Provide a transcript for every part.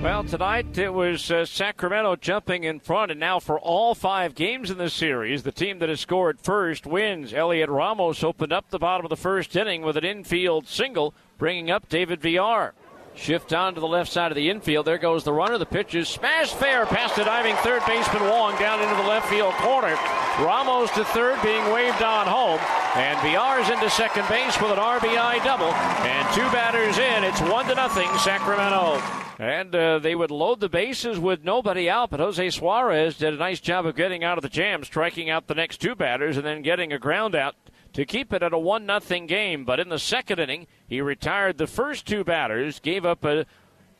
Well, tonight it was uh, Sacramento jumping in front, and now for all five games in the series, the team that has scored first wins. Heliot Ramos opened up the bottom of the first inning with an infield single, bringing up David Villar. Shift on to the left side of the infield. There goes the runner. The pitch is smashed fair past the diving third baseman Wong down into the left field corner. Ramos to third being waved on home. And Villar's into second base with an RBI double. And two batters in. It's one to nothing Sacramento. And uh, they would load the bases with nobody out, but Jose Suarez did a nice job of getting out of the jam, striking out the next two batters, and then getting a ground out to keep it at a 1 0 game. But in the second inning, he retired the first two batters, gave up a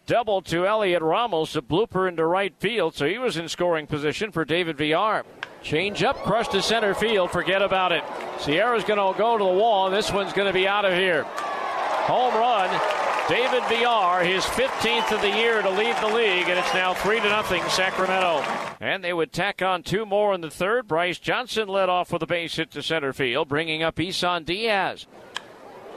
double to Heliot Ramos, a blooper into right field, so he was in scoring position for David Villar. Change up, crush to center field, forget about it. Sierra's going to go to the wall, and this one's going to be out of here. Home run David Villar, his 15th of the year to lead the league, and it's now 3 to nothing Sacramento. And they would tack on two more in the third. Bryce Johnson led off with a base hit to center field, bringing up Isan Diaz.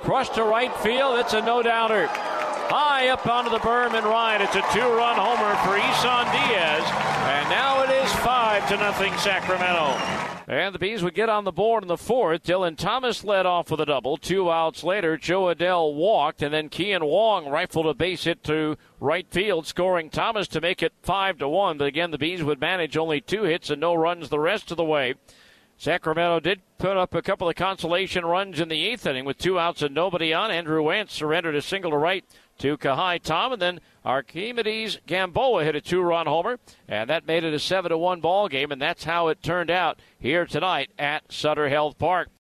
Crushed to right field, it's a no-doubter. High up onto the berm and right. It's a two-run homer for Isan Diaz, and now it is 5 to nothing Sacramento. And the Bees would get on the board in the fourth. Dylan Thomas led off with a double. Two outs later, Jo Adell walked, and then Kean Wong rifled a base hit to right field, scoring Thomas to make it five to one. But again, the Bees would manage only two hits and no runs the rest of the way. Sacramento did put up a couple of consolation runs in the eighth inning with two outs and nobody on. Andrew Wantz surrendered a single to right to Ka'ai Tom, and then Archimedes Gamboa hit a two-run homer, and that made it a seven-to-one ball game, and that's how it turned out here tonight at Sutter Health Park.